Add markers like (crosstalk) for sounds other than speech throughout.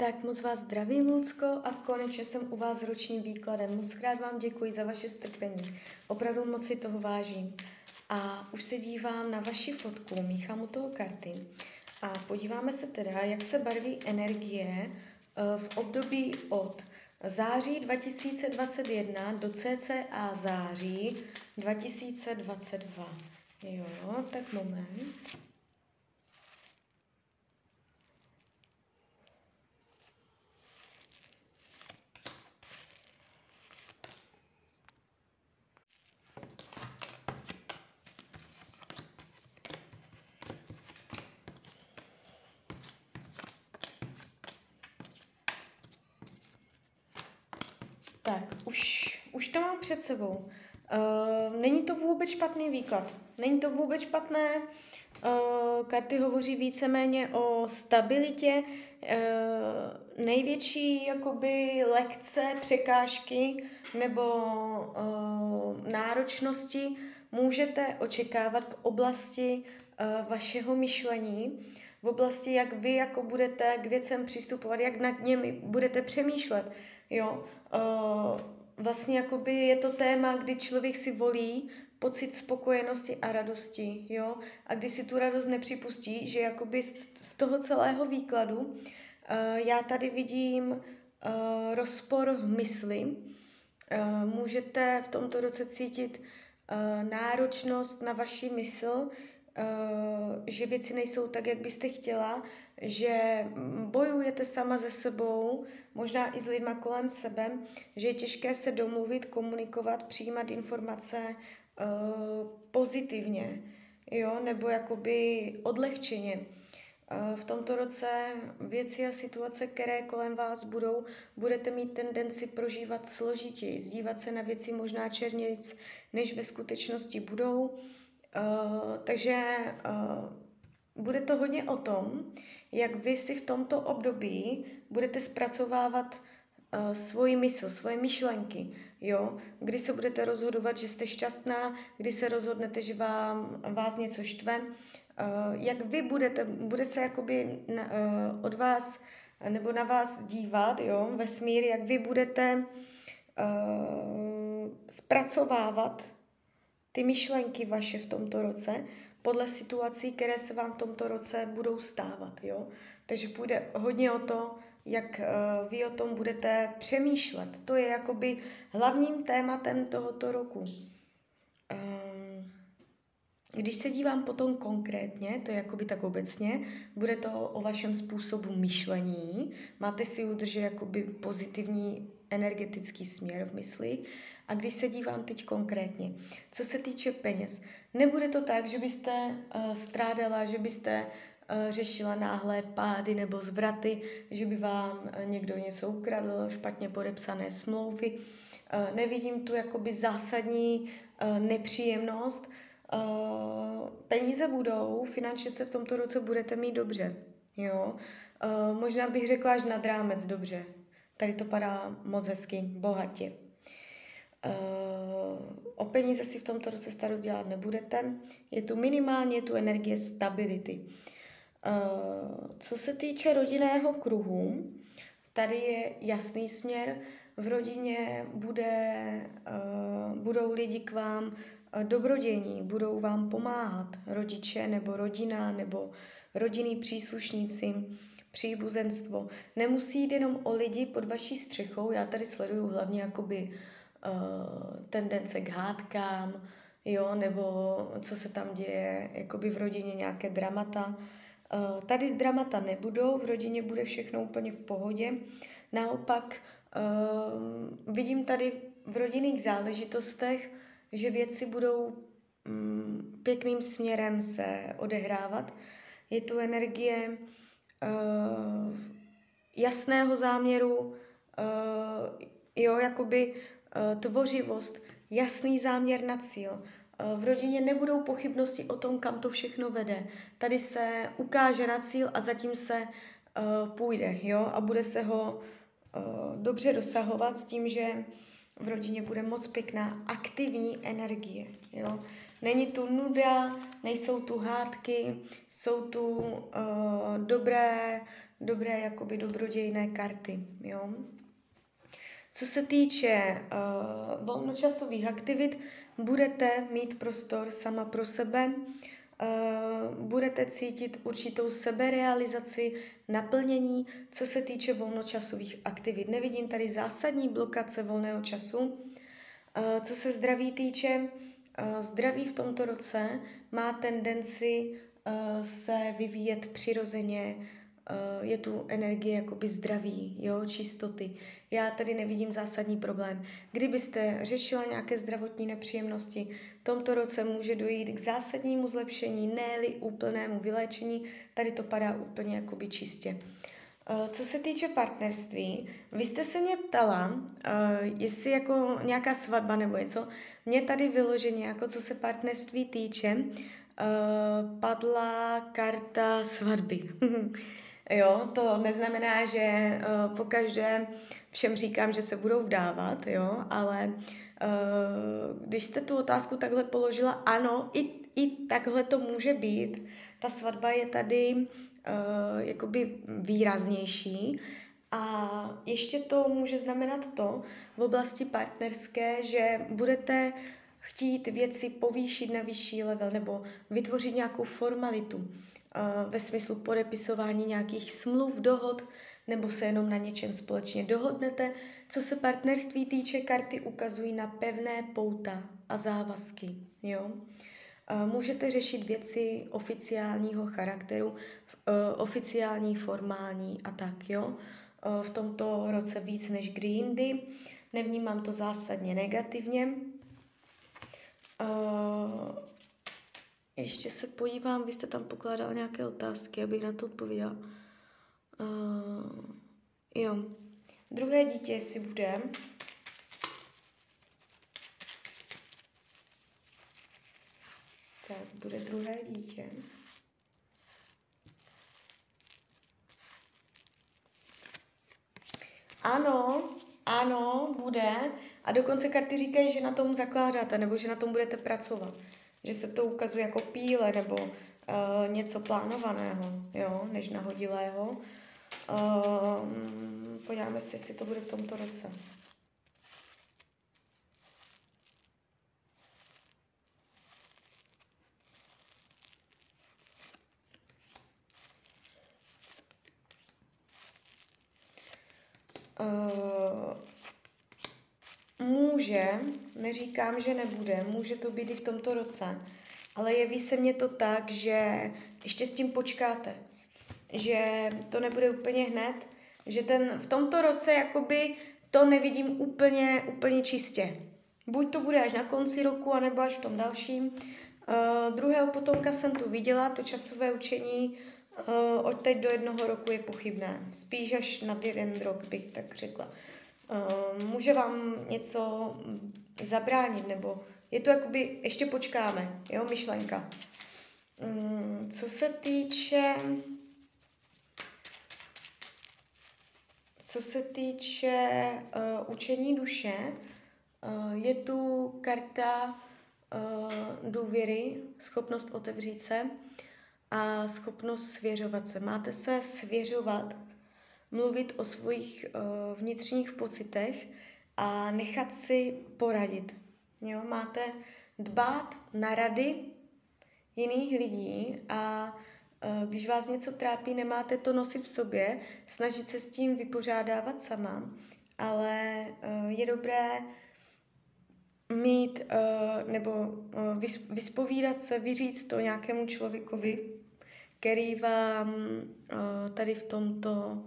Tak moc vás zdravím, Lucko, a konečně jsem u vás s ročním výkladem. Moc krát vám děkuji za vaše strpení. Opravdu moc si toho vážím. A už se dívám na vaši fotku, míchám u toho karty. A podíváme se teda, jak se barví energie eh, v období od září 2021 do cca září 2022. Jo, tak moment. Tak, už, už to mám před sebou. Uh, není to vůbec špatný výklad. Není to vůbec špatné. Uh, karty hovoří víceméně o stabilitě. Uh, největší jakoby lekce, překážky nebo uh, náročnosti můžete očekávat v oblasti uh, vašeho myšlení, v oblasti, jak vy jako budete k věcem přistupovat, jak nad nimi budete přemýšlet. Jo, uh, vlastně jakoby je to téma, kdy člověk si volí pocit spokojenosti a radosti, jo, a kdy si tu radost nepřipustí, že jakoby z, z toho celého výkladu uh, já tady vidím uh, rozpor v mysli, uh, můžete v tomto roce cítit uh, náročnost na vaši mysl, uh, že věci nejsou tak, jak byste chtěla, že bojujete sama ze sebou, možná i s lidma kolem sebe, že je těžké se domluvit, komunikovat, přijímat informace uh, pozitivně, jo, nebo jakoby odlehčeně. Uh, v tomto roce věci a situace, které kolem vás budou, budete mít tendenci prožívat složitěji, zdívat se na věci možná černějc, než ve skutečnosti budou. Uh, takže uh, bude to hodně o tom, jak vy si v tomto období budete zpracovávat uh, svoji mysl, svoje myšlenky, jo, kdy se budete rozhodovat, že jste šťastná, kdy se rozhodnete, že vám, vás něco štve, uh, jak vy budete, bude se jakoby na, uh, od vás nebo na vás dívat, jo, vesmír, jak vy budete uh, zpracovávat ty myšlenky vaše v tomto roce, podle situací, které se vám v tomto roce budou stávat. Jo? Takže půjde hodně o to, jak uh, vy o tom budete přemýšlet. To je jakoby hlavním tématem tohoto roku. Um, když se dívám potom konkrétně, to je jakoby tak obecně, bude to o vašem způsobu myšlení, máte si udržet jakoby pozitivní energetický směr v mysli a když se dívám teď konkrétně, co se týče peněz, nebude to tak, že byste uh, strádala, že byste uh, řešila náhle pády nebo zvraty, že by vám uh, někdo něco ukradl, špatně podepsané smlouvy. Uh, nevidím tu jakoby zásadní uh, nepříjemnost. Uh, peníze budou, finančně se v tomto roce budete mít dobře. Jo? Uh, možná bych řekla až nad rámec dobře. Tady to padá moc hezky, bohatě. Uh, o peníze si v tomto roce starost dělat nebudete. Je tu minimálně tu energie stability. Uh, co se týče rodinného kruhu, tady je jasný směr. V rodině bude, uh, budou lidi k vám dobrodění, budou vám pomáhat rodiče nebo rodina nebo rodinní příslušníci, příbuzenstvo. Nemusí jít jenom o lidi pod vaší střechou, já tady sleduju hlavně jakoby uh, tendence k hádkám, jo, nebo co se tam děje, jakoby v rodině nějaké dramata. Uh, tady dramata nebudou, v rodině bude všechno úplně v pohodě. Naopak uh, vidím tady v rodinných záležitostech, že věci budou um, pěkným směrem se odehrávat. Je tu energie jasného záměru, jo, jakoby tvořivost, jasný záměr na cíl. Uh, v rodině nebudou pochybnosti o tom, kam to všechno vede. Tady se ukáže na cíl a zatím se uh, půjde, jo, a bude se ho dobře dosahovat s tím, že v rodině bude moc pěkná aktivní energie, jo. Není tu nuda, nejsou tu hádky, jsou tu uh, dobré dobré jakoby dobrodějné karty, jo. Co se týče uh, volnočasových aktivit, budete mít prostor sama pro sebe, uh, budete cítit určitou seberealizaci, naplnění, co se týče volnočasových aktivit. Nevidím tady zásadní blokace volného času. Uh, co se zdraví týče, uh, zdraví v tomto roce má tendenci uh, se vyvíjet přirozeně, je tu energie jakoby zdraví, jo, čistoty. Já tady nevidím zásadní problém. Kdybyste řešila nějaké zdravotní nepříjemnosti, v tomto roce může dojít k zásadnímu zlepšení, ne úplnému vyléčení, tady to padá úplně jakoby čistě. Eh, co se týče partnerství, vy jste se mě ptala, eh, jestli jako nějaká svatba nebo něco. Mně tady vyloženě, jako co se partnerství týče, padla karta svatby. (laughs) Jo, to neznamená, že uh, po všem říkám, že se budou vdávat, jo, ale uh, když jste tu otázku takhle položila, ano, i, i takhle to může být. Ta svatba je tady uh, jakoby výraznější a ještě to může znamenat to v oblasti partnerské, že budete chtít věci povýšit na vyšší level nebo vytvořit nějakou formalitu ve smyslu podepisování nějakých smluv, dohod, nebo se jenom na něčem společně dohodnete. Co se partnerství týče, karty ukazují na pevné pouta a závazky. Jo? Můžete řešit věci oficiálního charakteru, e, oficiální, formální a tak. Jo? E, v tomto roce víc než kdy jindy. Nevnímám to zásadně negativně. Ještě se podívám, vy jste tam pokládal nějaké otázky, abych na to odpověděla. Uh, jo. Druhé dítě si bude. Tak, bude druhé dítě. Ano, ano, bude. A dokonce karty říkají, že na tom zakládáte, nebo že na tom budete pracovat že se to ukazuje jako píle nebo uh, něco plánovaného, jo, než nahodilého. Uh, podíváme se, jestli to bude v tomto roce. Uh, Může, neříkám, že nebude, může to být i v tomto roce, ale jeví se mně to tak, že ještě s tím počkáte, že to nebude úplně hned, že ten v tomto roce jakoby to nevidím úplně, úplně čistě. Buď to bude až na konci roku, anebo až v tom dalším. Uh, druhého potomka jsem tu viděla, to časové učení uh, od teď do jednoho roku je pochybné. Spíš až na jeden rok bych tak řekla. Ehm, může vám něco zabránit, nebo je to jakoby, ještě počkáme, jo, myšlenka. Um, co se týče, co se týče uh, učení duše, uh, je tu karta uh, důvěry, schopnost otevřít se a schopnost svěřovat se. Máte se svěřovat mluvit o svých uh, vnitřních pocitech a nechat si poradit. Jo? Máte dbát na rady jiných lidí a uh, když vás něco trápí, nemáte to nosit v sobě, snažit se s tím vypořádávat sama, ale uh, je dobré mít uh, nebo uh, vys, vyspovídat se, vyříct to nějakému člověkovi, který vám uh, tady v tomto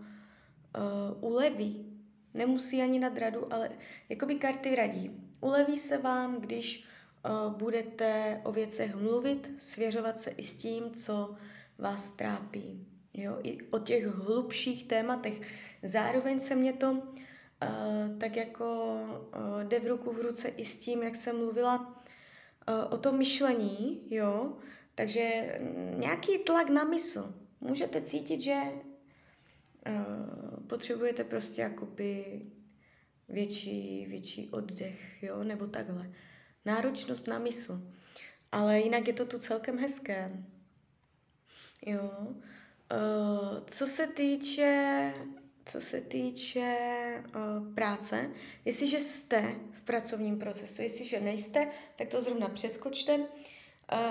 uh, uleví. Nemusí ani nad radu, ale jakoby karty radí. Uleví se vám, když uh, budete o věcech mluvit, svěřovat se i s tím, co vás trápí. Jo? I o těch hlubších tématech. Zároveň se mě to uh, tak jako uh, jde v ruku v ruce i s tím, jak jsem mluvila uh, o tom myšlení, jo? Takže nějaký tlak na mysl. Můžete cítit, že uh, potřebujete prostě jakoby větší, větší oddech, jo, nebo takhle. Náročnost na mysl. Ale jinak je to tu celkem hezké. Jo. Uh, co se týče, co se týče uh, práce, jestliže jste v pracovním procesu, jestliže nejste, tak to zrovna přeskočte. Uh,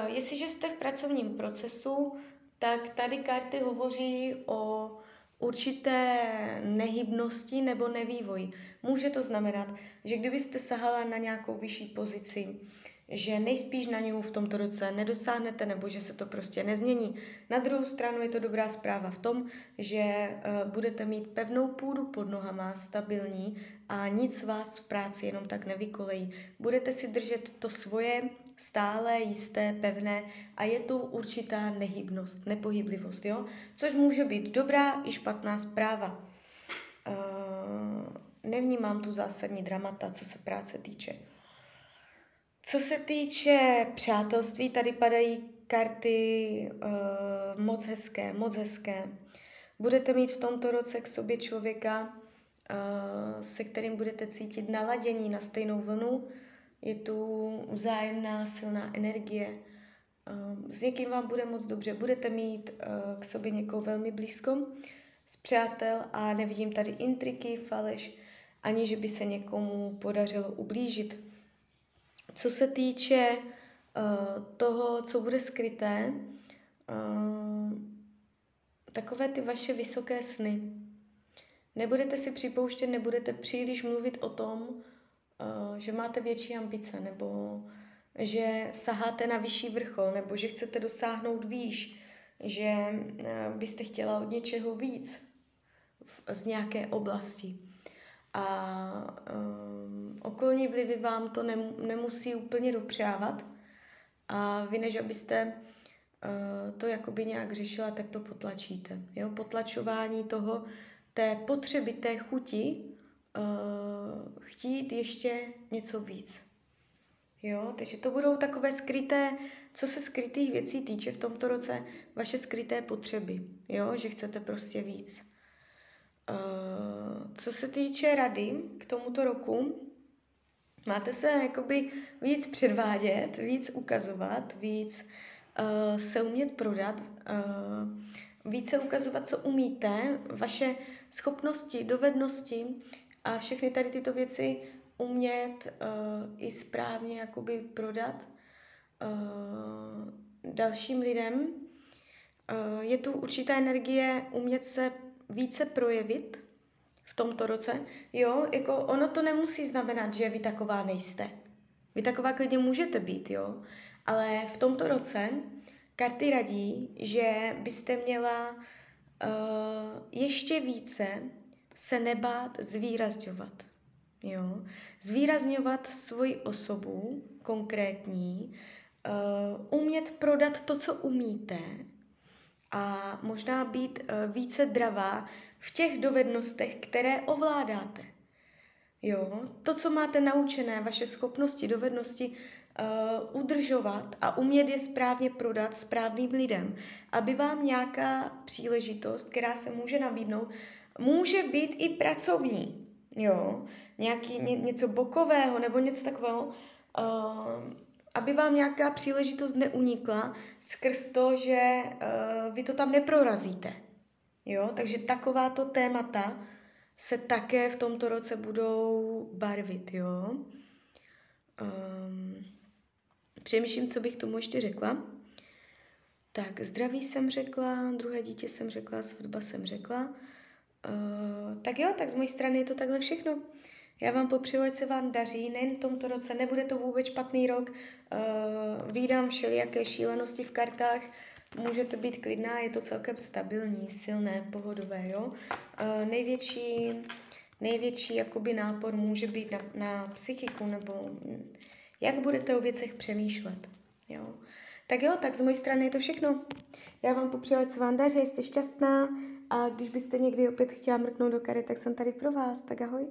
jestliže jste v pracovním procesu, tak tady karty hovoří o určité nehybnosti nebo nevývoji. Může to znamenat, že kdybyste sahala na nějakou vyšší pozici, že nejspíš na ní v tomto roce nedosáhnete nebo že se to prostě nezmění. Na druhou stranu je to dobrá zpráva v tom, že uh, budete mít pevnou půdu pod nohama, stabilní a nic vás v práci jenom tak nevykolejí. Budete si držet to svoje stále, jisté, pevné a je to určitá nehybnost, nepohyblivost, jo? Což může být dobrá i špatná zpráva. Uh, nevnímám tu zásadní dramata, co se práce týče. Co se týče přátelství, tady padají karty uh, moc hezké, moc hezké. Budete mít v tomto roce k sobě člověka, uh, se kterým budete cítit naladění na stejnou vlnu. Je tu vzájemná silná energie. Uh, s někým vám bude moc dobře. Budete mít uh, k sobě někoho velmi blízko z přátel a nevidím tady intriky, faleš, ani že by se někomu podařilo ublížit. Co se týče uh, toho, co bude skryté, uh, takové ty vaše vysoké sny. Nebudete si připouštět, nebudete příliš mluvit o tom, že máte větší ambice, nebo že saháte na vyšší vrchol, nebo že chcete dosáhnout výš, že uh, byste chtěla od něčeho víc z nějaké oblasti a um, okolní vlivy vám to nem, nemusí úplně dopřávat a vy než abyste uh, to jakoby nějak řešila, tak to potlačíte. Jo? Potlačování toho, té potřeby, té chuti uh, chtít ještě něco víc. Jo, takže to budou takové skryté, co se skrytých věcí týče v tomto roce, vaše skryté potřeby, jo, že chcete prostě víc. Uh, co se týče rady k tomuto roku, máte se jakoby víc předvádět, víc ukazovat, víc uh, se umět prodat, uh, více ukazovat, co umíte, vaše schopnosti, dovednosti a všechny tady tyto věci umět uh, i správně jakoby prodat uh, dalším lidem. Uh, je tu určitá energie umět se více projevit v tomto roce, jo, jako ono to nemusí znamenat, že vy taková nejste. Vy taková klidně můžete být, jo, ale v tomto roce karty radí, že byste měla uh, ještě více se nebát zvýrazňovat. Jo? Zvýrazňovat svoji osobu konkrétní, uh, umět prodat to, co umíte, a možná být eh, více dravá v těch dovednostech, které ovládáte. Jo, to, co máte naučené, vaše schopnosti, dovednosti uh, udržovat a umět je správně prodat správným lidem, aby vám nějaká příležitost, která se může nabídnout, může být i pracovní, jo, nějaký ně, něco bokového nebo něco takového, uh, aby vám nějaká příležitost neunikla skrz to, že uh, vy to tam neprorazíte. Jo? Takže takováto témata se také v tomto roce budou barvit. Jo? Um, přemýšlím, co bych tomu ještě řekla. Tak, zdraví jsem řekla, druhé dítě jsem řekla, svatba jsem řekla. Uh, tak jo, tak z mojí strany je to takhle všechno. Já vám popřeju, ať se vám daří, nejen v tomto roce, nebude to vůbec špatný rok, uh, vídám všelijaké šílenosti v kartách, můžete být klidná, je to celkem stabilní, silné, pohodové, jo. Uh, největší, největší jakoby nápor může být na, na psychiku, nebo jak budete o věcech přemýšlet, jo. Tak jo, tak z mojí strany je to všechno. Já vám popřeju, ať se vám daří, jste šťastná a když byste někdy opět chtěla mrknout do kary, tak jsem tady pro vás. Tak ahoj.